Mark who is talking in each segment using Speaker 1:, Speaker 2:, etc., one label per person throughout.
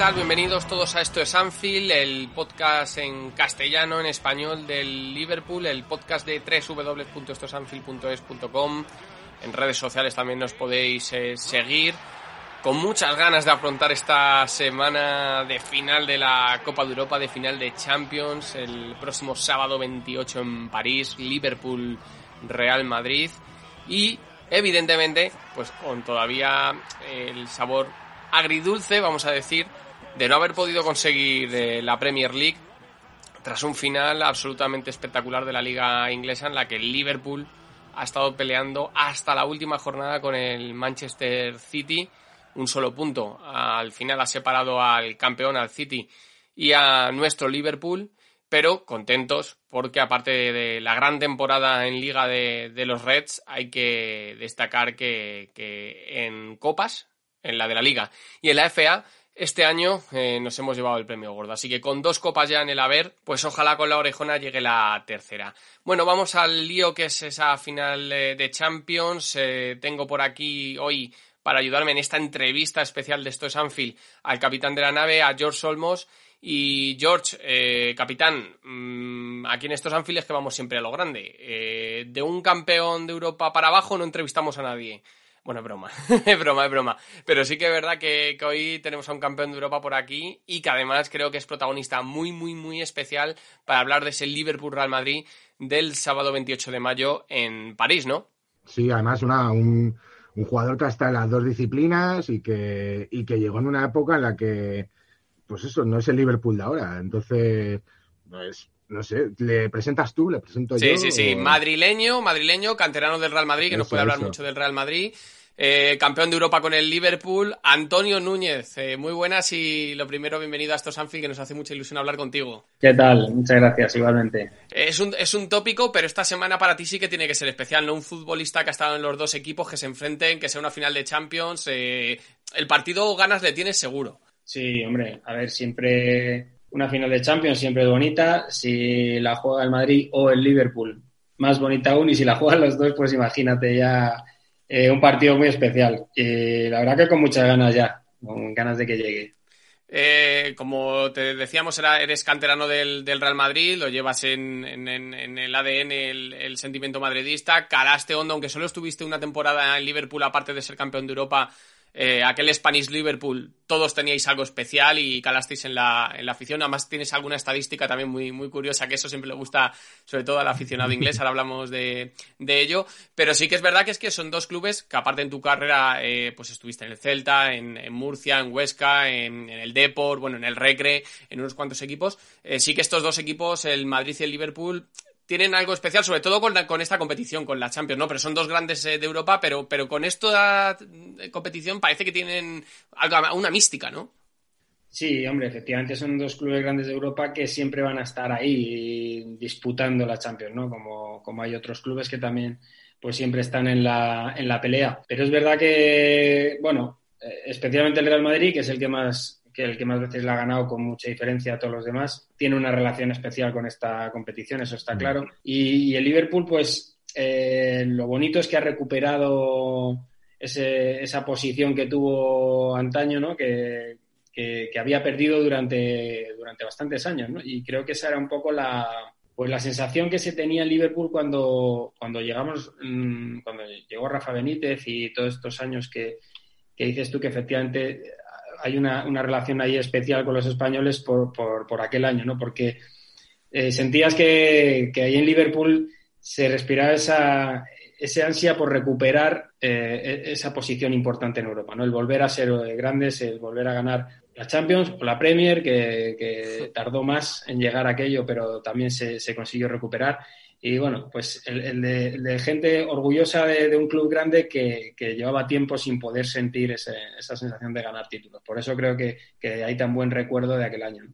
Speaker 1: tal? Bienvenidos todos a Esto es Anfield, el podcast en castellano, en español del Liverpool, el podcast de www.estosanfield.es.com. En redes sociales también nos podéis eh, seguir. Con muchas ganas de afrontar esta semana de final de la Copa de Europa, de final de Champions, el próximo sábado 28 en París, Liverpool, Real Madrid. Y evidentemente, pues con todavía el sabor agridulce, vamos a decir, de no haber podido conseguir eh, la Premier League tras un final absolutamente espectacular de la liga inglesa en la que el Liverpool ha estado peleando hasta la última jornada con el Manchester City. Un solo punto. Al final ha separado al campeón, al City, y a nuestro Liverpool, pero contentos porque aparte de la gran temporada en liga de, de los Reds, hay que destacar que, que en copas, en la de la liga y en la FA, este año eh, nos hemos llevado el premio gordo. Así que con dos copas ya en el haber, pues ojalá con la orejona llegue la tercera. Bueno, vamos al lío que es esa final eh, de Champions. Eh, tengo por aquí hoy para ayudarme en esta entrevista especial de Esto es Anfield al capitán de la nave, a George Olmos. Y George, capitán, mmm, aquí en estos Anfield es que vamos siempre a lo grande. De un campeón de Europa para abajo no entrevistamos a nadie. Bueno, es broma, es broma, es broma. Pero sí que es verdad que, hoy tenemos a un campeón de Europa por aquí y que además creo que es protagonista muy, muy, muy especial para hablar de ese Liverpool-Real Madrid del sábado 28 de mayo en París, ¿no?
Speaker 2: Sí, además una, un, jugador que en las dos disciplinas y que, y que llegó en una época en la que, pues eso, no es el Liverpool de ahora. Entonces, pues, no sé, ¿le presentas tú? ¿Le presento
Speaker 1: sí,
Speaker 2: yo?
Speaker 1: Sí, sí, sí.
Speaker 2: O...
Speaker 1: Madrileño, madrileño, canterano del Real Madrid, que eso, nos puede hablar eso. mucho del Real Madrid. Eh, campeón de Europa con el Liverpool, Antonio Núñez. Eh, muy buenas y lo primero, bienvenido a estos Anfield, que nos hace mucha ilusión hablar contigo.
Speaker 3: ¿Qué tal? Muchas gracias, igualmente.
Speaker 1: Es un, es un tópico, pero esta semana para ti sí que tiene que ser especial, ¿no? Un futbolista que ha estado en los dos equipos, que se enfrenten, que sea una final de Champions. Eh, el partido ganas le tienes seguro.
Speaker 3: Sí, hombre, a ver, siempre una final de Champions siempre es bonita. Si la juega el Madrid o el Liverpool, más bonita aún. Y si la juegan los dos, pues imagínate ya eh, un partido muy especial. La verdad que con muchas ganas ya, con ganas de que llegue.
Speaker 1: Eh, como te decíamos, era, eres canterano del, Real Madrid, lo llevas en el ADN el, el, sentimiento madridista, calaste hondo, aunque solo estuviste una temporada en Liverpool, aparte de ser campeón de Europa, eh, aquel Spanish Liverpool, todos teníais algo especial y calasteis en la, en la afición. Además, tienes alguna estadística también muy, muy curiosa, que eso siempre le gusta, sobre todo al aficionado inglés. Ahora hablamos de, de ello. Pero sí que es verdad que es que son dos clubes que, aparte en tu carrera, eh, pues estuviste en el Celta, en, Murcia, en Huesca, en, el Deport, bueno, en el Recre, en unos cuantos equipos. Eh, sí que estos dos equipos, el Madrid y el Liverpool, tienen algo especial, sobre todo con, esta competición, con la Champions, ¿no? Pero son dos grandes eh, de Europa, pero, pero con esta competición parece que tienen algo, una mística, ¿no?
Speaker 3: Sí, hombre, efectivamente son dos clubes grandes de Europa que siempre van a estar ahí disputando la Champions, ¿no? Como, como hay otros clubes que también pues siempre están en la, en la pelea. Pero es verdad que, bueno, eh, especialmente el Real Madrid, que es el que más que el que más veces la ha ganado con mucha diferencia a todos los demás, tiene una relación especial con esta competición, eso está claro. Y, y el Liverpool, pues eh, lo bonito es que ha recuperado ese, esa posición que tuvo antaño, ¿no? Que, que, que, había perdido durante, durante bastantes años, ¿no? Y creo que esa era un poco la, pues la sensación que se tenía en Liverpool cuando, cuando llegamos, mmm, cuando llegó Rafa Benítez y todos estos años que, que dices tú que efectivamente hay una, relación ahí especial con los españoles por, por, aquel año, ¿no? Porque eh, sentías que, que ahí en Liverpool se respiraba esa, ese ansia por recuperar eh, e-, esa posición importante en Europa, ¿no? El volver a ser grandes, el volver a ganar la Champions o la Premier, que, tardó más en llegar a aquello, pero también se, se consiguió recuperar. Y bueno, pues el, de, gente orgullosa de, un club grande que, llevaba tiempo sin poder sentir esa sensación de ganar títulos. Por eso creo que, que hay tan buen recuerdo de aquel año.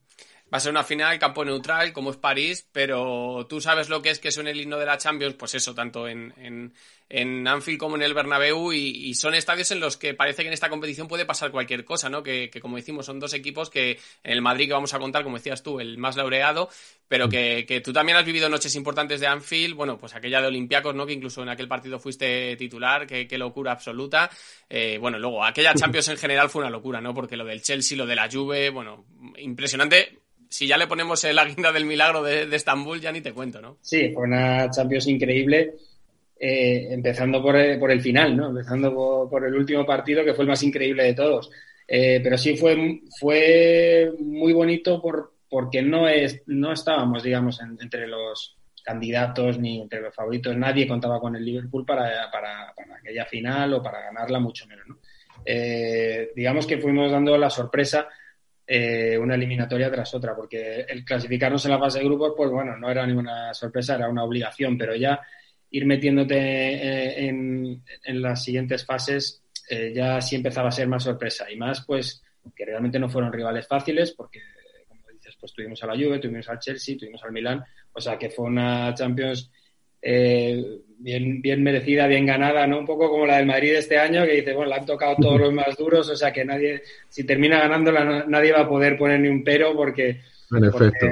Speaker 1: Va a ser una final, campo neutral, como es París, pero tú sabes lo que es que suene el himno de la Champions, pues eso, tanto en, en, Anfield como en el Bernabéu, y, son estadios en los que parece que en esta competición puede pasar cualquier cosa, ¿no? Que, como decimos, son dos equipos que en el Madrid que vamos a contar, como decías tú, el más laureado, pero que, que tú también has vivido noches importantes de Anfield, bueno, pues aquella de Olympiacos, ¿no? Que incluso en aquel partido fuiste titular, qué, locura absoluta. Eh, bueno, luego, aquella Champions en general fue una locura, ¿no? Porque lo del Chelsea, lo de la Juve, bueno, impresionante si ya le ponemos la guinda del milagro de, Estambul, ya ni te cuento, ¿no?
Speaker 3: Sí, fue una Champions increíble, eh, empezando por, eh, por, el final, ¿no? Empezando por, el último partido, que fue el más increíble de todos. Eh, pero sí fue, fue muy bonito por, porque no, es, no estábamos, digamos, entre los candidatos ni entre los favoritos. Nadie contaba con el Liverpool para, para, aquella final o para ganarla, mucho menos, ¿no? digamos que fuimos dando la sorpresa eh, una eliminatoria tras otra, porque el clasificarnos en la fase de grupos, pues bueno, no era ninguna sorpresa, era una obligación, pero ya ir metiéndote eh, en, las siguientes fases eh, ya sí empezaba a ser más sorpresa. Y más pues que realmente no fueron rivales fáciles porque como dices pues tuvimos a la Juve, tuvimos al Chelsea, tuvimos al Milan, o sea que fue una Champions eh, bien, bien merecida, bien ganada, ¿no? Un poco como la del Madrid este año, que dice, bueno, la han tocado todos los más duros, o sea que nadie, si termina ganándola, nadie va a poder poner ni un pero porque,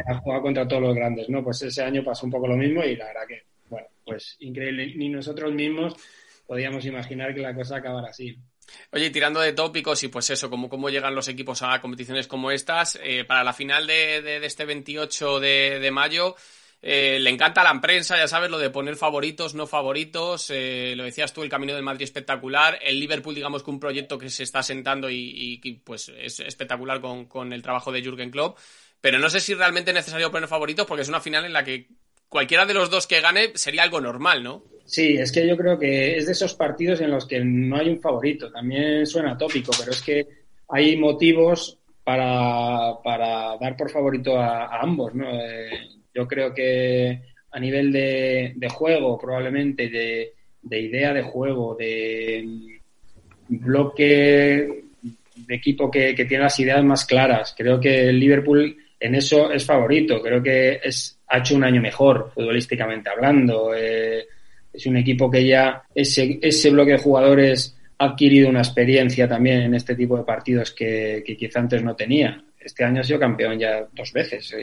Speaker 3: ha jugado contra todos los grandes, ¿no? Pues ese año pasó un poco lo mismo y la verdad que, bueno, pues increíble. Ni nosotros mismos podíamos imaginar que la cosa acabara así.
Speaker 1: Oye, tirando de tópicos y pues eso, como cómo llegan los equipos a competiciones como estas, eh, para la final de, de, este 28 de, de mayo, eh, le encanta a la prensa, ya sabes, lo de poner favoritos, no favoritos. Eh, lo decías tú, el camino del Madrid espectacular. El Liverpool, digamos que un proyecto que se está sentando y, pues es espectacular con, el trabajo de Jürgen Klopp. Pero no sé si realmente es necesario poner favoritos porque es una final en la que cualquiera de los dos que gane sería algo normal, ¿no?
Speaker 3: Sí, es que yo creo que es de esos partidos en los que no hay un favorito. También suena tópico, pero es que hay motivos para, dar por favorito a, ambos, ¿no? Eh, yo creo que a nivel de, juego, probablemente, de, idea de juego, de bloque de equipo que, tiene las ideas más claras, creo que el Liverpool en eso es favorito. Creo que es, ha hecho un año mejor, futbolísticamente hablando. Eh, es un equipo que ya ese, ese bloque de jugadores ha adquirido una experiencia también en este tipo de partidos que, que quizá antes no tenía este año ha sido campeón ya dos veces.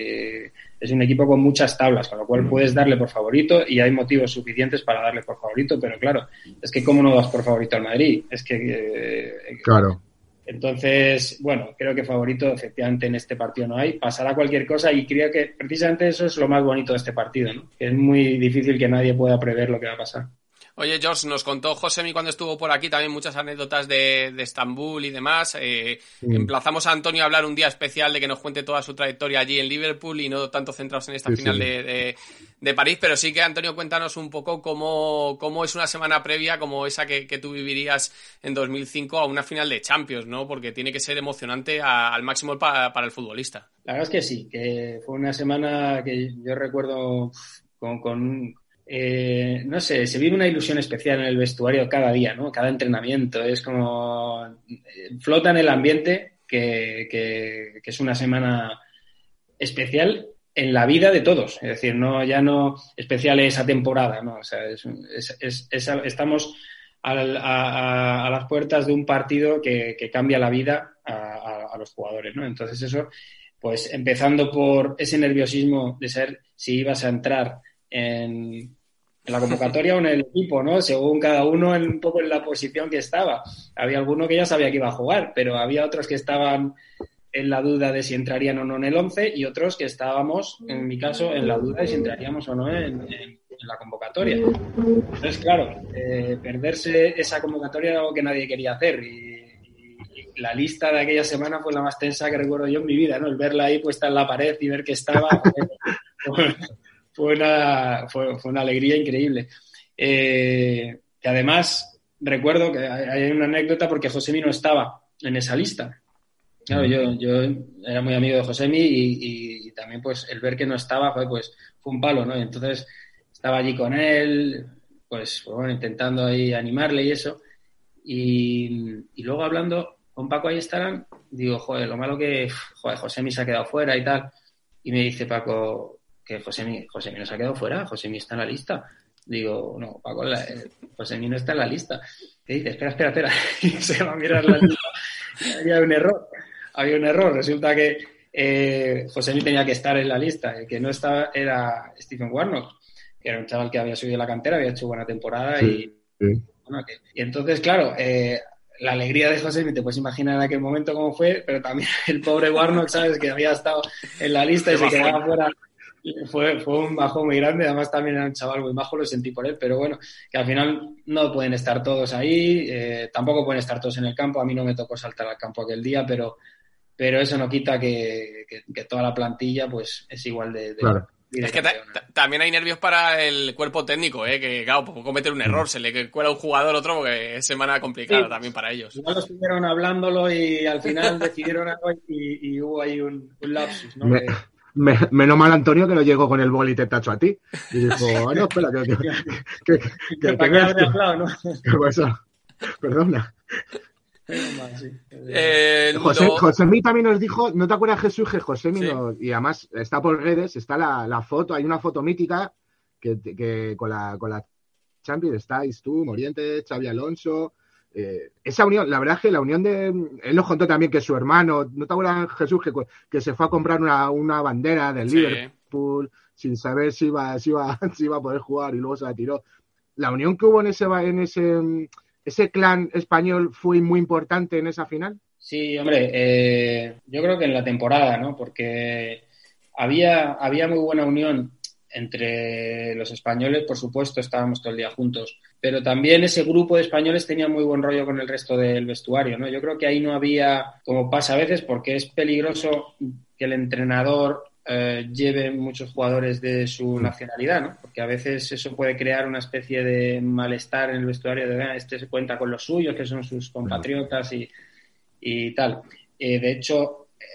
Speaker 3: Es un equipo con muchas tablas, con lo cual puedes darle por favorito y hay motivos suficientes para darle por favorito, pero claro, es que cómo no das por favorito al Madrid. Es que...
Speaker 2: Eh, claro.
Speaker 3: Entonces, bueno, creo que favorito efectivamente en este partido no hay. Pasará cualquier cosa y creo que precisamente eso es lo más bonito de este partido, ¿no? es muy difícil que nadie pueda prever lo que va a pasar.
Speaker 1: Oye, George, nos contó Josemi cuando estuvo por aquí también muchas anécdotas de, Estambul y demás. Eh, emplazamos a Antonio a hablar un día especial de que nos cuente toda su trayectoria allí en Liverpool y no tanto centrados en esta final De, París, pero sí que, Antonio, cuéntanos un poco cómo, cómo es una semana previa como esa que, tú vivirías en 2005 a una final de Champions, ¿no? Porque tiene que ser emocionante al máximo para, para el futbolista.
Speaker 3: La verdad es que sí, que fue una semana que yo recuerdo con, con, eh, no sé, se vive una ilusión especial en el vestuario cada día, ¿no? Cada entrenamiento. Es como eh, flota en el ambiente que, es una semana especial en la vida de todos. Es decir, no, ya no especial esa temporada, ¿no? O sea, estamos a, las puertas de un partido que, cambia la vida a, a, los jugadores, ¿no? Entonces eso, pues empezando por ese nerviosismo de ser si ibas a entrar en, en la convocatoria o en el equipo, ¿no? Según cada uno en un poco en la posición que estaba. Había alguno que ya sabía que iba a jugar, pero había otros que estaban en la duda de si entrarían o no en el 11 y otros que estábamos, en mi caso, en la duda de si entraríamos o no en, la convocatoria. Entonces, claro, eh, perderse esa convocatoria era algo que nadie quería hacer y, la lista de aquella semana fue la más tensa que recuerdo yo en mi vida, ¿no? El verla ahí puesta en la pared y ver que estaba fue, una, fue, una alegría increíble. Eh, y además, recuerdo que hay una anécdota porque Josemi no estaba en esa lista. Claro, yo, yo era muy amigo de Josemi y, y, también pues el ver que no estaba fue, pues, fue un palo, ¿no? Y entonces estaba allí con él, pues, pues bueno, intentando ahí animarle y eso. Y, y luego hablando con Paco ahí estarán, digo, joder, lo malo que, joder, Josemi se ha quedado fuera y tal. Y me dice Paco que Josemi, Josemi no se ha quedado fuera, Josemi está en la lista. Digo, no, Paco, la, eh, Josemi no está en la lista. ¿Qué dice? Espera, espera, espera. Y se va a mirar la lista. Había un error. Había un error. Resulta que eh, Josemi tenía que estar en la lista. El que no estaba era Stephen Warnock, que era un chaval que había subido la cantera, había hecho buena temporada y, Bueno, y entonces, claro, eh, la alegría de José, te puedes imaginar en aquel momento cómo fue, pero también el pobre Warnock, ¿sabes? Que había estado en la lista y se quedaba fuera. Fue, fue un bajo muy grande, además también era un chaval muy bajo, lo sentí por él, pero bueno, que al final no pueden estar todos ahí, eh, tampoco pueden estar todos en el campo, a mí no me tocó saltar al campo aquel día, pero, pero eso no quita que, que, toda la plantilla pues es igual de,
Speaker 1: es que también hay nervios para el cuerpo técnico, ¿eh? que claro, puede cometer un error, se le cuela un jugador otro porque es semana complicada también para ellos.
Speaker 3: Igual lo estuvieron hablándolo y al final decidieron algo y, y, hubo ahí un, lapsus. ¿no?
Speaker 2: Menos mal Antonio que no llegó con el bol y te tacho a ti. Y dijo, ah, no, espera, que, que, que, que, que, Perdona.
Speaker 1: Eh,
Speaker 2: José, también nos dijo, ¿no te acuerdas Jesús que José y además está por redes, está la, foto, hay una foto mítica que, con la con la Champions estáis tú, Moriente, Xavi Alonso, eh, esa unión, la verdad es que la unión de, él nos contó también que su hermano, ¿no te acuerdas Jesús que, que se fue a comprar una, bandera del Liverpool sin saber si iba, si iba, si iba a poder jugar y luego se la tiró? La unión que hubo en ese, en ese ¿Ese clan español fue muy importante en esa final?
Speaker 3: Sí, hombre, eh, yo creo que en la temporada, ¿no? Porque había, había muy buena unión entre los españoles, por supuesto, estábamos todo el día juntos, pero también ese grupo de españoles tenía muy buen rollo con el resto del vestuario, ¿no? Yo creo que ahí no había, como pasa a veces, porque es peligroso que el entrenador eh, lleven muchos jugadores de su nacionalidad, ¿no? Porque a veces eso puede crear una especie de malestar en el vestuario de ah, este se cuenta con los suyos, que son sus compatriotas y, y tal. Eh, de hecho, eh,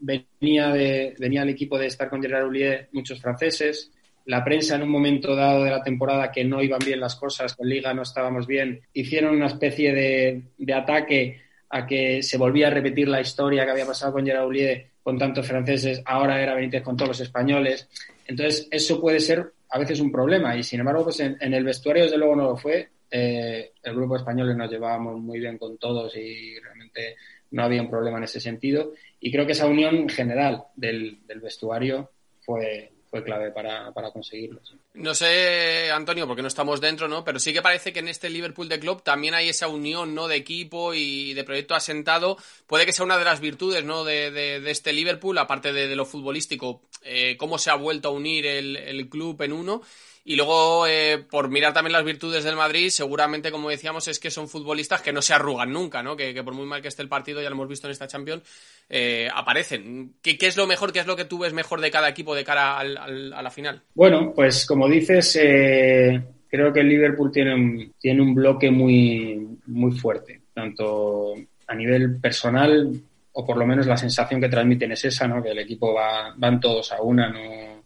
Speaker 3: venía, de, venía el equipo de estar con Gerard Oulier muchos franceses. La prensa en un momento dado de la temporada que no iban bien las cosas, con Liga no estábamos bien, hicieron una especie de, de ataque a que se volvía a repetir la historia que había pasado con Gerard Oulier con tantos franceses, ahora era Benítez con todos los españoles. Entonces, eso puede ser a veces un problema y sin embargo, pues en, el vestuario desde luego no lo fue. Eh, el grupo español nos llevábamos muy bien con todos y realmente no había un problema en ese sentido. Y creo que esa unión general del, del vestuario fue, fue clave para, para conseguirlo.
Speaker 1: No sé, Antonio, porque no estamos dentro, ¿no? Pero sí que parece que en este Liverpool de club también hay esa unión, ¿no? De equipo y de proyecto asentado. Puede que sea una de las virtudes, ¿no? De, de, este Liverpool, aparte de, lo futbolístico, eh, cómo se ha vuelto a unir el, el club en uno. Y luego, eh, por mirar también las virtudes del Madrid, seguramente, como decíamos, es que son futbolistas que no se arrugan nunca, ¿no? Que, por muy mal que esté el partido, ya lo hemos visto en esta Champions, eh, aparecen. ¿Qué, ¿Qué, es lo mejor, qué es lo que tú ves mejor de cada equipo de cara al, a la final?
Speaker 3: Bueno, pues como dices, eh, creo que el Liverpool tiene un, tiene un bloque muy, muy fuerte, tanto a nivel personal, o por lo menos la sensación que transmiten es esa, ¿no? Que el equipo va, van todos a una, no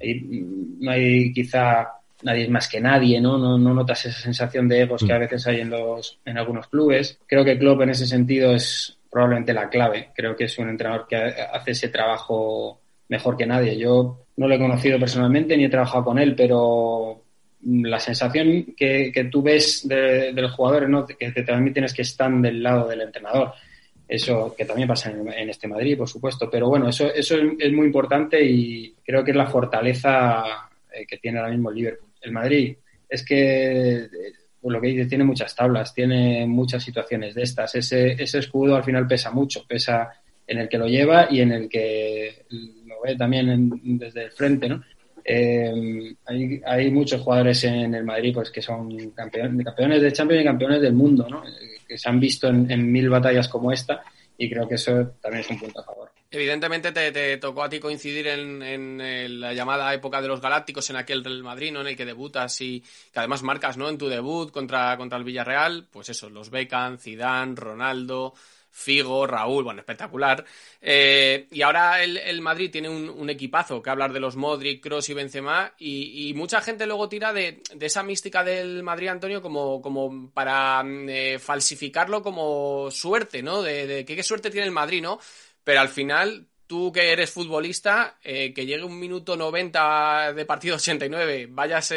Speaker 3: no hay quizá nadie más que nadie, ¿no? ¿no? No, notas esa sensación de egos que a mm. veces hay en, los, en algunos clubes. Creo que Klopp en ese sentido es probablemente la clave. Creo que es un entrenador que hace ese trabajo mejor que nadie. Yo no lo he conocido personalmente ni he trabajado con él, pero la sensación que, que tú ves de, de los jugadores ¿no? que te transmiten es que están del lado del entrenador. Eso que también pasa en, este Madrid, por supuesto. Pero bueno, eso, eso es, muy importante y creo que es la fortaleza eh, que tiene ahora mismo el Liverpool. El Madrid es que, eh, por lo que dice, tiene muchas tablas, tiene muchas situaciones de estas. Ese, ese escudo al final pesa mucho, pesa en el que lo lleva y en el que lo ve también desde el frente, ¿no? Eh, hay, hay, muchos jugadores en el Madrid pues que son campeones, campeones de Champions y campeones del mundo, ¿no? que se han visto en, mil batallas como esta y creo que eso también es un punto a favor.
Speaker 1: Evidentemente te, tocó a ti coincidir en, la llamada época de los Galácticos, en aquel del Madrid, ¿no? En el que debutas y que además marcas, ¿no? En tu debut contra, contra el Villarreal, pues eso, los Beckham, Zidane, Ronaldo, Figo, Raúl, bueno, espectacular. Eh, y ahora el, Madrid tiene un, equipazo que hablar de los Modric, Cross y Benzema y, mucha gente luego tira de, esa mística del Madrid, Antonio, como, como para mm, eh, falsificarlo como suerte, ¿no? De, qué suerte tiene el Madrid, ¿no? Pero al final tú que eres futbolista, eh, que llegue un minuto 90 de partido 89, vayas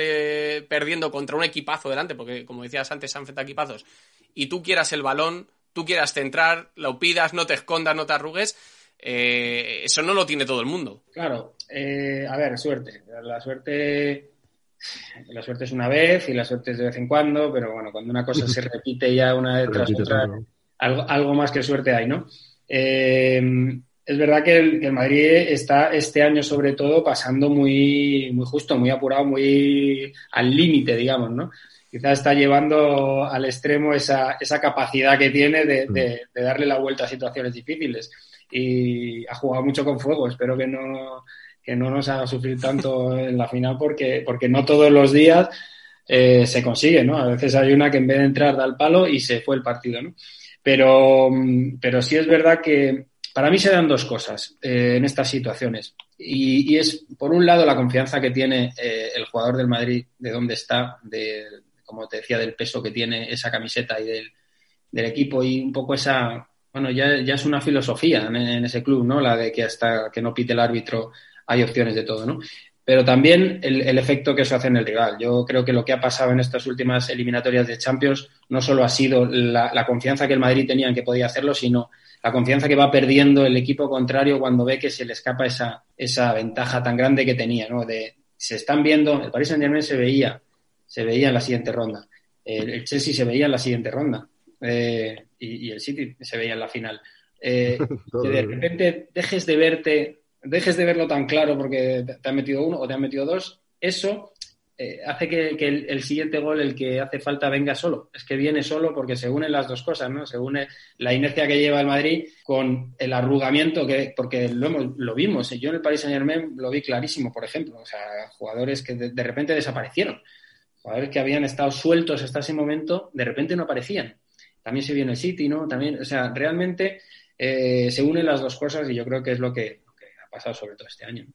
Speaker 1: perdiendo contra un equipazo delante, porque como decías antes, han enfrentado equipazos, y tú quieras el balón, tú quieras centrar, lo pidas, no te escondas, no te arrugues, eh, eso no lo tiene todo el mundo.
Speaker 3: Claro, eh, a ver, suerte. La suerte, la suerte es una vez y la suerte es de vez en cuando, pero bueno, cuando una cosa se repite ya una vez tras otra, algo, más que suerte hay, ¿no? Eh, es verdad que el, Madrid está este año sobre todo pasando muy, muy justo, muy apurado, muy al límite, digamos, ¿no? quizás está llevando al extremo esa, esa capacidad que tiene de, de, darle la vuelta a situaciones difíciles. Y ha jugado mucho con fuego. Espero que no, que no nos haga sufrir tanto en la final porque, porque no todos los días eh, se consigue, ¿no? A veces hay una que en vez de entrar da el palo y se fue el partido, ¿no? Pero, pero sí es verdad que para mí se dan dos cosas eh, en estas situaciones. Y, y, es, por un lado, la confianza que tiene eh, el jugador del Madrid de dónde está, de, como te decía, del peso que tiene esa camiseta y del, equipo y un poco esa, bueno, ya, ya es una filosofía en, ese club, ¿no? La de que hasta que no pite el árbitro hay opciones de todo, ¿no? Pero también el, efecto que eso hace en el rival. Yo creo que lo que ha pasado en estas últimas eliminatorias de Champions no solo ha sido la, confianza que el Madrid tenía en que podía hacerlo, sino la confianza que va perdiendo el equipo contrario cuando ve que se le escapa esa, esa ventaja tan grande que tenía, ¿no? De, se están viendo, el Paris Saint Germain se veía se veía en la siguiente ronda. El, Chelsea se veía en la siguiente ronda. Eh, y, el City se veía en la final. Eh, que de repente dejes de verte, dejes de verlo tan claro porque te, han metido uno o te han metido dos, eso eh, hace que, el, siguiente gol, el que hace falta, venga solo. Es que viene solo porque se unen las dos cosas, ¿no? Se une la inercia que lleva el Madrid con el arrugamiento que, porque lo, hemos, lo vimos. Yo en el Paris Saint Germain lo vi clarísimo, por ejemplo. O sea, jugadores que de repente desaparecieron jugadores que habían estado sueltos hasta ese momento, de repente no aparecían. También se vio en el City, ¿no? También, o sea, realmente eh, se unen las dos cosas y yo creo que es lo que, pasado sobre todo este año.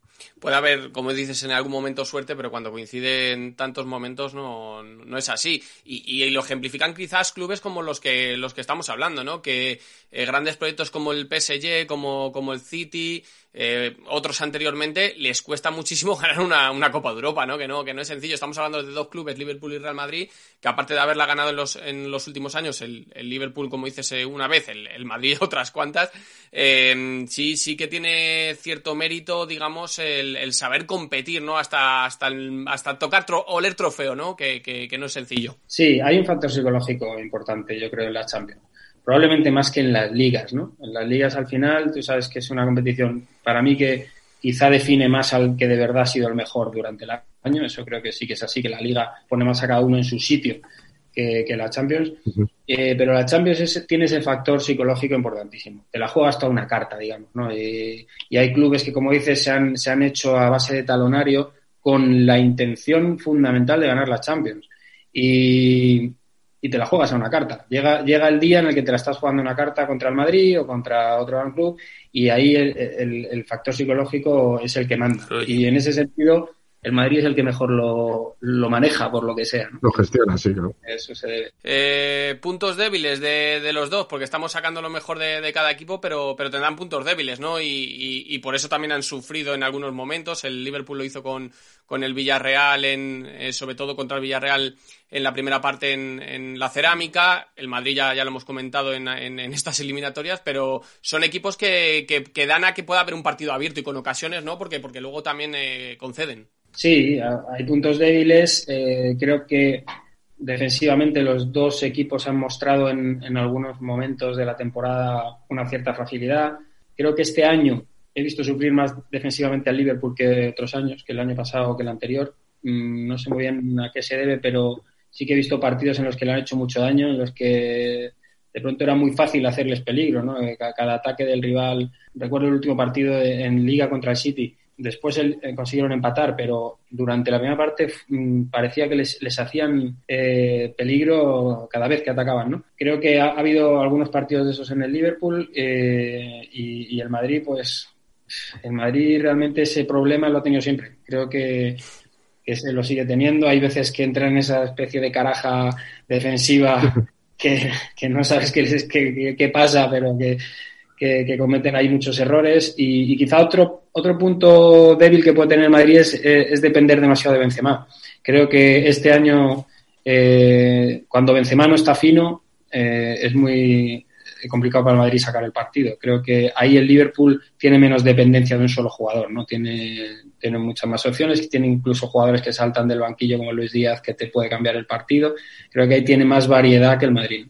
Speaker 1: Puede haber, como dices, en algún momento suerte, pero cuando coinciden tantos momentos no, no es así. Y, lo ejemplifican quizás clubes como los que, los que estamos hablando, ¿no? Que eh, grandes proyectos como el PSG, como, como el City, eh, otros anteriormente les cuesta muchísimo ganar una, una, Copa de Europa, ¿no? Que, ¿no? que no es sencillo. Estamos hablando de dos clubes, Liverpool y Real Madrid, que aparte de haberla ganado en los, en los últimos años, el, Liverpool, como dices, una vez, el, Madrid otras cuantas, eh, sí, sí que tiene cierto mérito, digamos, el, el saber competir, ¿no? Hasta, hasta, hasta tocar, tro oler trofeo, ¿no? Que, que no es sencillo.
Speaker 3: Sí, hay un factor psicológico importante, yo creo, en la Champions probablemente más que en las ligas, ¿no? En las ligas al final, tú sabes que es una competición para mí que quizá define más al que de verdad ha sido el mejor durante el año. Eso creo que sí que es así, que la liga pone más a cada uno en su sitio que, la Champions. Eh, pero la Champions tiene ese factor psicológico importantísimo. Te la juegas toda una carta, digamos, ¿no? y hay clubes que, como dices, se han, se han hecho a base de talonario con la intención fundamental de ganar la Champions. Y, y te la juegas a una carta. Llega, llega el día en el que te la estás jugando una carta contra el Madrid o contra otro gran club y ahí el, el, factor psicológico es el que manda. Y en ese sentido, el Madrid es el que mejor lo, lo maneja, por lo que sea.
Speaker 2: Lo gestiona, sí, creo.
Speaker 3: Eso se debe.
Speaker 1: Eh, puntos débiles de, de, los dos, porque estamos sacando lo mejor de, de cada equipo, pero, pero tendrán puntos débiles, ¿no? Y, y, y, por eso también han sufrido en algunos momentos. El Liverpool lo hizo con, con el Villarreal, en, eh, sobre todo contra el Villarreal en la primera parte en, en la cerámica. El Madrid ya, ya lo hemos comentado en, en, estas eliminatorias, pero son equipos que, que, que, dan a que pueda haber un partido abierto y con ocasiones, ¿no? Porque, porque luego también eh, conceden.
Speaker 3: Sí, hay puntos débiles. Eh, creo que defensivamente los dos equipos han mostrado en, en, algunos momentos de la temporada una cierta fragilidad. Creo que este año he visto sufrir más defensivamente al Liverpool que otros años, que el año pasado o que el anterior. Mm, no sé muy bien a qué se debe, pero sí que he visto partidos en los que le han hecho mucho daño, en los que de pronto era muy fácil hacerles peligro, ¿no? Cada ataque del rival, recuerdo el último partido en Liga contra el City, después el, eh, consiguieron empatar, pero durante la primera parte mm, parecía que les, les hacían eh, peligro cada vez que atacaban, ¿no? Creo que ha, habido algunos partidos de esos en el Liverpool eh, y, y, el Madrid, pues, el Madrid realmente ese problema lo ha tenido siempre. Creo que, que se lo sigue teniendo. Hay veces que entra en esa especie de caraja defensiva que, no sabes qué, qué, pasa, pero que, que, cometen ahí muchos errores. Y, quizá otro, otro punto débil que puede tener Madrid es, eh, es depender demasiado de Benzema. Creo que este año, eh, cuando Benzema no está fino, eh, es muy complicado para el Madrid sacar el partido. Creo que ahí el Liverpool tiene menos dependencia de un solo jugador, ¿no? Tiene, tiene muchas más opciones, tiene incluso jugadores que saltan del banquillo como Luis Díaz que te puede cambiar el partido. Creo que ahí tiene más variedad que el Madrid.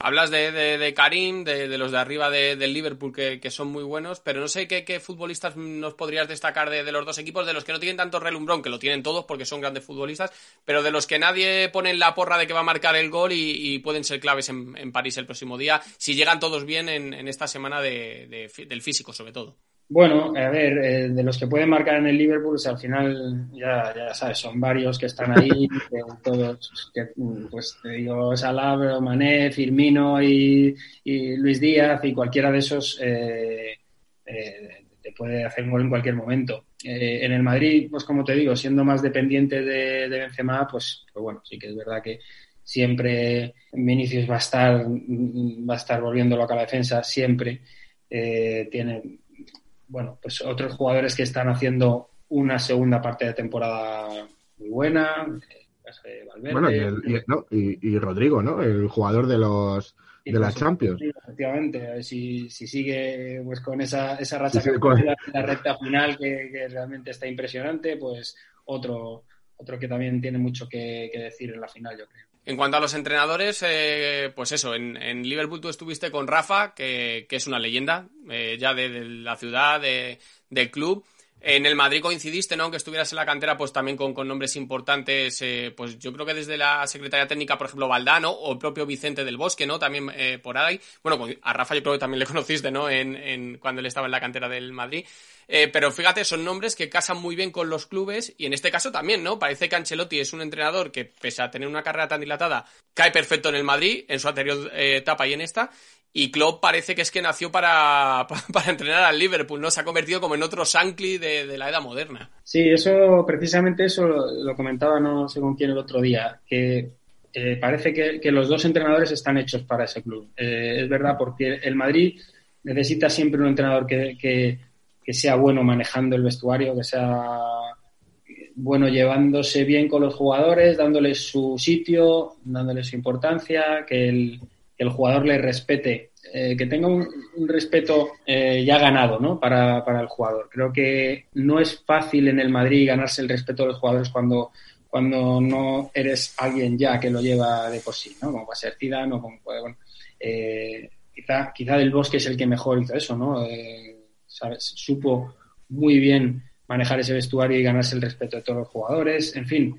Speaker 1: Hablas de, de, Karim, de, los de arriba del Liverpool que, son muy buenos, pero no sé qué, futbolistas nos podrías destacar de, los dos equipos, de los que no tienen tanto relumbrón, que lo tienen todos porque son grandes futbolistas, pero de los que nadie pone en la porra de que va a marcar el gol y, pueden ser claves en, París el próximo día, si llegan todos bien en, esta semana del físico sobre todo.
Speaker 3: Bueno, a ver, eh, de los que pueden marcar en el Liverpool, pues, al final, ya, ya sabes, son varios que están ahí, todos, que, pues te digo, Salah, Mané, Firmino y, Luis Díaz y cualquiera de esos eh, eh, te puede hacer un gol en cualquier momento. en el Madrid, pues como te digo, siendo más dependiente de, de Benzema, pues, pues bueno, sí que es verdad que siempre Vinicius va a estar, va a estar volviéndolo a la defensa, siempre. tiene bueno, pues otros jugadores que están haciendo una segunda parte de temporada muy buena.
Speaker 2: bueno, y, Rodrigo, ¿no? El jugador de los de las Champions.
Speaker 3: efectivamente, si, si sigue pues con esa, esa racha que la recta final que, realmente está impresionante, pues otro, otro que también tiene mucho que decir en la final, yo creo.
Speaker 1: En cuanto a los entrenadores, eh, pues eso, en, Liverpool tú estuviste con Rafa, que, es una leyenda eh, ya de, la ciudad, del club. En el Madrid coincidiste, ¿no? Aunque estuvieras en la cantera, pues también con, nombres importantes, eh, pues yo creo que desde la Secretaría Técnica, por ejemplo, Valdano o el propio Vicente del Bosque, ¿no? También por ahí. Bueno, a Rafa yo creo que también le conociste, ¿no? En, cuando él estaba en la cantera del Madrid. Eh, pero fíjate, son nombres que casan muy bien con los clubes y en este caso también, ¿no? Parece que Ancelotti es un entrenador que, pese a tener una carrera tan dilatada, cae perfecto en el Madrid, en su anterior eh, etapa y en esta. Y Klopp parece que es que nació para, para, entrenar al Liverpool, ¿no? Se ha convertido como en otro Shankly de, la edad moderna.
Speaker 3: Sí, eso, precisamente eso lo, comentaba no sé con quién el otro día, que eh, parece que, los dos entrenadores están hechos para ese club. es verdad, porque el Madrid necesita siempre un entrenador que, que sea bueno manejando el vestuario, que sea bueno llevándose bien con los jugadores, dándoles su sitio, dándoles su importancia, que el, el jugador le respete, eh, que tenga un, respeto eh, ya ganado ¿no? para, para, el jugador. Creo que no es fácil en el Madrid ganarse el respeto de los jugadores cuando, cuando no eres alguien ya que lo lleva de por sí, ¿no? como puede ser Zidane o como puede, bueno, eh, quizá, quizá Del Bosque es el que mejor hizo eso, ¿no? Supo muy bien manejar ese vestuario y ganarse el respeto de todos los jugadores. En fin,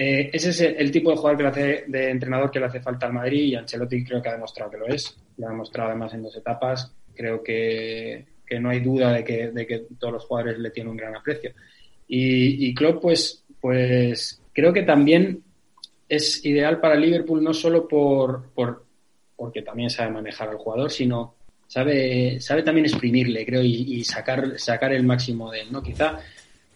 Speaker 3: eh, ese es el, tipo de jugador que le hace, de entrenador que le hace falta al Madrid y Ancelotti creo que ha demostrado que lo es. Lo ha demostrado además en dos etapas. Creo que, no hay duda de que, de que, todos los jugadores le tienen un gran aprecio. Y, y Klopp, pues, pues creo que también es ideal para Liverpool no solo por, por porque también sabe manejar al jugador, sino sabe, sabe también exprimirle, creo, y, sacar, sacar el máximo de él, ¿no? Quizá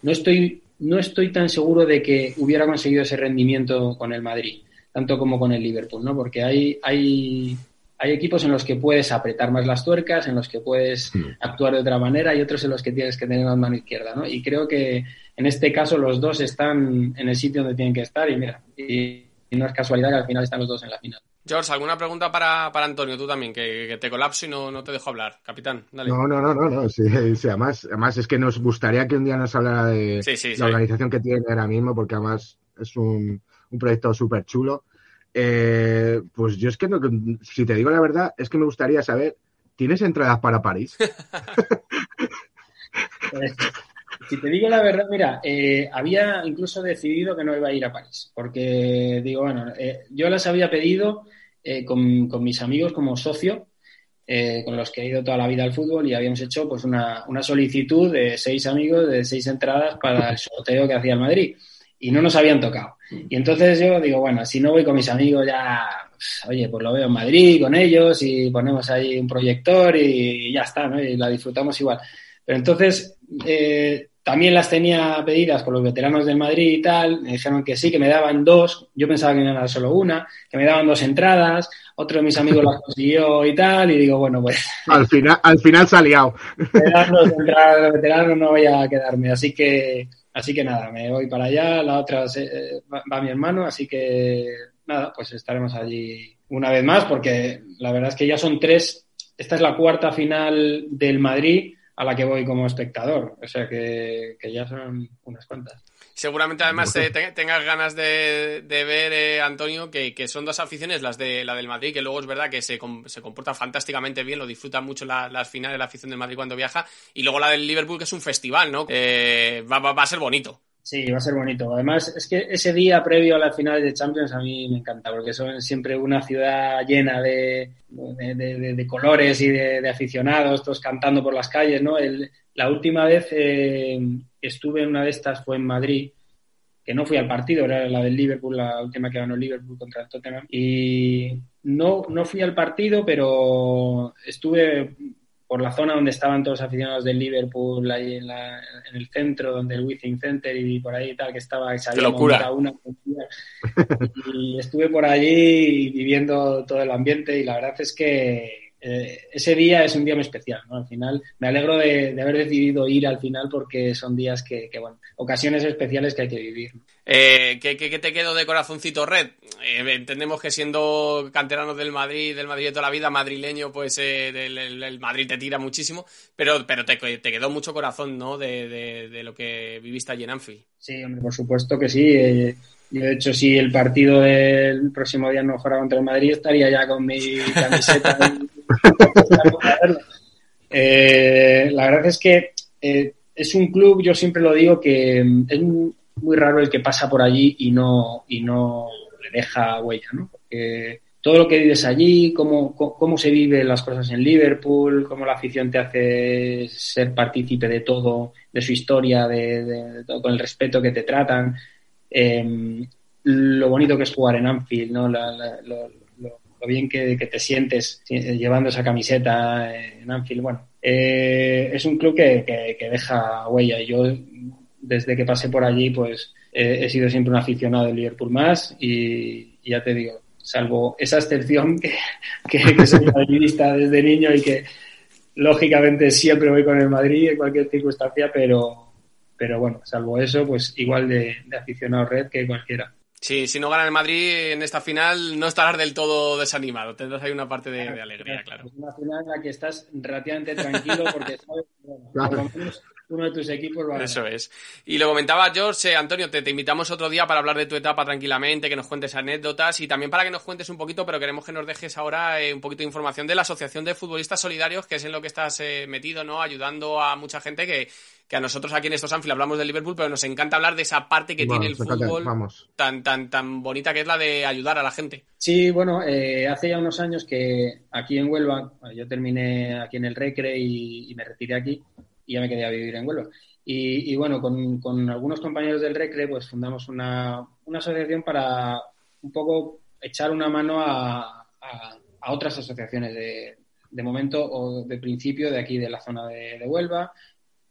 Speaker 3: no estoy, no estoy tan seguro de que hubiera conseguido ese rendimiento con el Madrid, tanto como con el Liverpool, ¿no? Porque hay, hay, hay equipos en los que puedes apretar más las tuercas, en los que puedes actuar de otra manera y otros en los que tienes que tener la mano izquierda, ¿no? Y creo que en este caso los dos están en el sitio donde tienen que estar y mira, y no es casualidad que al final están los dos en la final.
Speaker 1: George, ¿alguna pregunta para, para Antonio? Tú también, que, te colapso y no, no, te dejo hablar. Capitán, dale.
Speaker 2: No, no, no, no, no. Sí, además, además es que nos gustaría que un día nos hablara de la organización que tiene ahora mismo, porque además es un, un proyecto súper chulo. Eh, pues yo es que, no, si te digo la verdad, es que me gustaría saber, ¿tienes entradas para París?
Speaker 3: Pues, si te digo la verdad, mira, eh, había incluso decidido que no iba a ir a París, porque digo, bueno, eh, yo las había pedido eh, con, con, mis amigos como socio, con los que he ido toda la vida al fútbol y habíamos hecho pues una, una solicitud de seis amigos, de seis entradas para el sorteo que hacía el Madrid y no nos habían tocado. Y entonces yo digo, bueno, si no voy con mis amigos ya, oye, pues lo veo en Madrid con ellos y ponemos ahí un proyector y ya está, ¿no? Y la disfrutamos igual. Pero entonces eh, también las tenía pedidas con los veteranos del Madrid y tal, me dijeron que sí, que me daban dos, yo pensaba que me iban a dar solo una, que me daban dos entradas, otro de mis amigos las consiguió y tal, y digo, bueno, pues...
Speaker 2: Al final, al final se ha liado.
Speaker 3: Me dan dos entradas de veteranos, no voy a quedarme, así que Así que nada, me voy para allá, la otra eh, va, mi hermano, así que nada, pues estaremos allí una vez más, porque la verdad es que ya son tres, esta es la cuarta final del Madrid a la que voy como espectador, o sea que, que ya son unas cuantas.
Speaker 1: Seguramente además tengas ganas de, ver, eh, Antonio, que, son dos aficiones, las de la del Madrid, que luego es verdad que se, se comporta fantásticamente bien, lo disfruta mucho las finales, la afición del Madrid cuando viaja, y luego la del Liverpool, que es un festival, ¿no? Eh, va, a ser bonito.
Speaker 3: Sí, va a ser bonito. Además, es que ese día previo a las finales de Champions a mí me encanta, porque son siempre una ciudad llena de, de, colores y de, aficionados, todos cantando por las calles, ¿no? la última vez eh, estuve en una de estas, fue en Madrid, que no fui al partido, era la del Liverpool, la última que ganó Liverpool contra el Tottenham. Y no, no fui al partido, pero estuve por la zona donde estaban todos los aficionados del Liverpool, ahí en, la, en el centro, donde el Withing Center y por ahí tal, que estaba,
Speaker 1: que locura.
Speaker 3: una. Y estuve por allí viviendo todo el ambiente y la verdad es que eh, ese día es un día muy especial, ¿no? Al final, me alegro de, haber decidido ir al final porque son días que, bueno, ocasiones especiales que hay que vivir.
Speaker 1: Eh, ¿qué, te quedó de corazoncito red? Eh, entendemos que siendo canterano del Madrid, del Madrid de toda la vida, madrileño, pues el, Madrid te tira muchísimo, pero, pero te, quedó mucho corazón, ¿no? De, de, lo que viviste allí en Anfield.
Speaker 3: Sí, hombre, por supuesto que sí. Yo, de hecho, si el partido del próximo día no fuera contra el Madrid, estaría ya con mi camiseta. Eh, la verdad es que eh, es un club, yo siempre lo digo, que es muy raro el que pasa por allí y no, y no le deja huella, ¿no? Porque todo lo que vives allí, cómo, cómo se viven las cosas en Liverpool, cómo la afición te hace ser partícipe de todo, de su historia, de, todo, con el respeto que te tratan. Em, lo bonito que es jugar en Anfield, ¿no? lo bien que, te sientes llevando esa camiseta en Anfield. Bueno, eh, es un club que, deja huella yo desde que pasé por allí pues he sido siempre un aficionado del Liverpool más y, ya te digo, salvo esa excepción que, que, soy madridista desde niño y que lógicamente siempre voy con el Madrid en cualquier circunstancia, pero, pero bueno, salvo eso, pues igual de aficionado red que cualquiera.
Speaker 1: Sí, si no gana el Madrid en esta final, no estarás del todo desanimado. Tendrás ahí una parte de, alegría, claro.
Speaker 3: Es una final en la que estás relativamente tranquilo porque sabes que uno de tus equipos va a
Speaker 1: Eso es. Y lo comentaba George, eh, Antonio, te, invitamos otro día para hablar de tu etapa tranquilamente, que nos cuentes anécdotas y también para que nos cuentes un poquito, pero queremos que nos dejes ahora eh, un poquito de información de la Asociación de Futbolistas Solidarios, que es en lo que estás eh, metido, ¿no? Ayudando a mucha gente que, que a nosotros aquí en estos Anfield hablamos de Liverpool, pero nos encanta hablar de esa parte que tiene el fútbol tan, tan, tan bonita que es la de ayudar a la gente.
Speaker 3: Sí, bueno, eh, hace ya unos años que aquí en Huelva, yo terminé aquí en el Recre y, me retiré aquí y ya me quedé a vivir en Huelva. Y, bueno, con, algunos compañeros del Recre, pues fundamos una, asociación para un poco echar una mano a, otras asociaciones de, de, momento o de principio de aquí de la zona de, de Huelva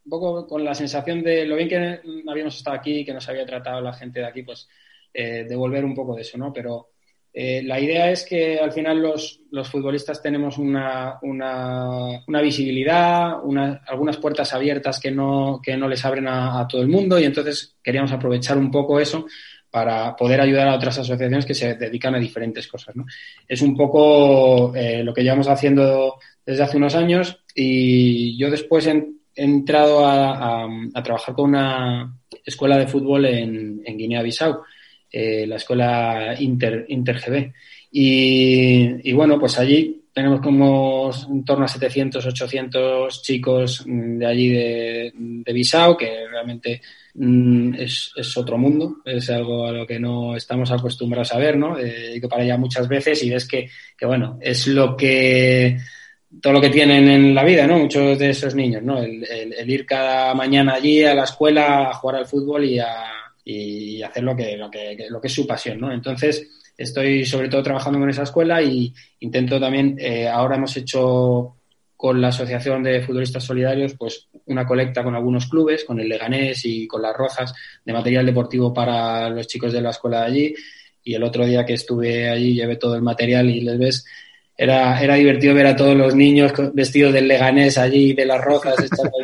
Speaker 3: un poco con la sensación de lo bien que habíamos estado aquí, que nos había tratado la gente de aquí, pues eh, devolver un poco de eso, ¿no? Pero eh, la idea es que al final los, los futbolistas tenemos una, una, visibilidad, algunas puertas abiertas que no, que no les abren a, todo el mundo y entonces queríamos aprovechar un poco eso para poder ayudar a otras asociaciones que se dedican a diferentes cosas. ¿no? Es un poco eh, lo que llevamos haciendo desde hace unos años y yo después en, he entrado a, trabajar con una escuela de fútbol en, Guinea-Bissau, eh, la escuela Inter, GB. Y, bueno, pues allí tenemos como en torno a 700, 800 chicos mm, de allí de, de Bisao, que realmente mm, es, es, otro mundo, es algo a lo que no estamos acostumbrados a ver, ¿no? Eh, que para allá muchas veces y ves que, que, bueno, es lo que todo lo que tienen en la vida, ¿no? Muchos de esos niños, ¿no? El, el, el ir cada mañana allí a la escuela a jugar al fútbol y a y hacer lo que, lo que, lo que es su pasión, ¿no? Entonces, estoy sobre todo trabajando con esa escuela y intento también, eh, ahora hemos hecho con la Asociación de Futbolistas Solidarios, pues una colecta con algunos clubes, con el Leganés y con las Rozas, de material deportivo para los chicos de la escuela de allí. Y el otro día que estuve allí llevé todo el material y les ves, era, era divertido ver a todos los niños vestidos del Leganés allí, de las Rozas, echando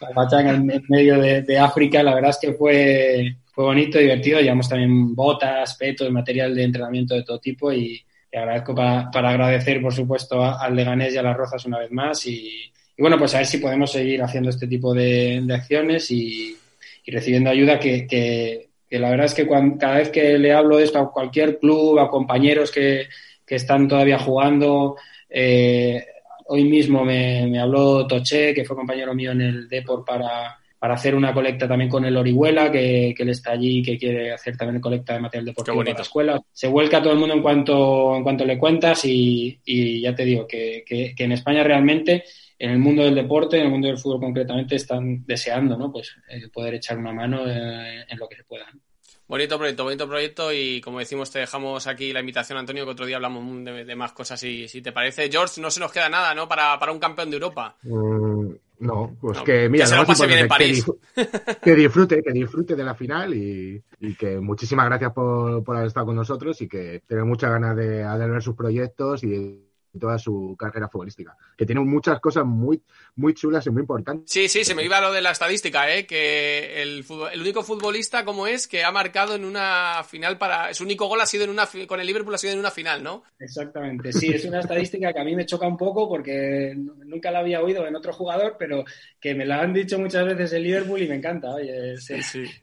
Speaker 3: la pachanga en, en medio de, de África. La verdad es que fue, fue bonito, divertido. Llevamos también botas, petos, material de entrenamiento de todo tipo y te agradezco para, para agradecer, por supuesto, al Leganés y a las Rozas una vez más. Y, y, bueno, pues a ver si podemos seguir haciendo este tipo de, de acciones y, y, recibiendo ayuda que, que, que, la verdad es que cuando, cada vez que le hablo de esto a cualquier club, a compañeros que, que están todavía jugando, eh, hoy mismo me, me habló Toché, que fue compañero mío en el Deport para para hacer una colecta también con el Orihuela, que, que él está allí, que quiere hacer también colecta de material deportivo para la escuela. Se vuelca todo el mundo en cuanto, en cuanto le cuentas y, y ya te digo que, que, que, en España realmente, en el mundo del deporte, en el mundo del fútbol concretamente, están deseando ¿no? pues, eh, poder echar una mano en, en lo que se pueda.
Speaker 1: Bonito proyecto, bonito proyecto y como decimos te dejamos aquí la invitación Antonio que otro día hablamos de, de más cosas y si te parece George no se nos queda nada ¿no? para, para un campeón de Europa.
Speaker 2: Mm, no, pues no, que mira,
Speaker 1: que se lo pase bien en París.
Speaker 2: Que, que, disfrute, que disfrute de la final y, y que muchísimas gracias por, por, haber estado con nosotros y que tenemos muchas ganas de, de ver sus proyectos y toda su carrera futbolística, que tiene muchas cosas muy, muy chulas y muy importantes.
Speaker 1: Sí, sí, se me iba lo de la estadística, ¿eh? que el, fútbol, el único futbolista como es que ha marcado en una final para... Su único gol ha sido en una... con el Liverpool ha sido en una final, ¿no?
Speaker 3: Exactamente, sí, es una estadística que a mí me choca un poco porque nunca la había oído en otro jugador, pero que me la han dicho muchas veces el Liverpool y me encanta, oye, sí, sí.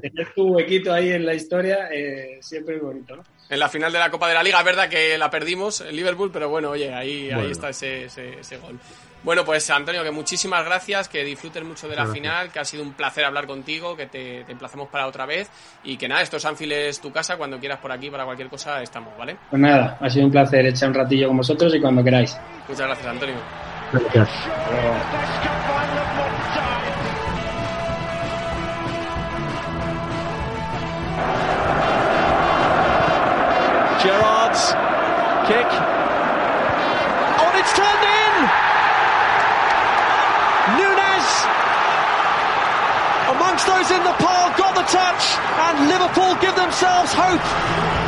Speaker 3: tener tu huequito ahí en la historia eh, siempre es bonito, ¿no?
Speaker 1: En la final de la Copa de la Liga, es verdad que la perdimos en Liverpool, pero bueno, oye, ahí, bueno. ahí está ese, ese, ese, gol. Bueno, pues Antonio, que muchísimas gracias, que disfrutes mucho de la gracias. final, que ha sido un placer hablar contigo, que te, te, emplazamos para otra vez y que nada, esto es Anfield tu casa, cuando quieras por aquí para cualquier cosa estamos, ¿vale?
Speaker 3: Pues nada, ha sido un placer echar un ratillo con vosotros y cuando queráis.
Speaker 1: Muchas gracias, Antonio.
Speaker 2: Gracias.
Speaker 4: Kick. Oh, and it's turned in! Nunes, amongst those in the pile, got the touch, and Liverpool give themselves hope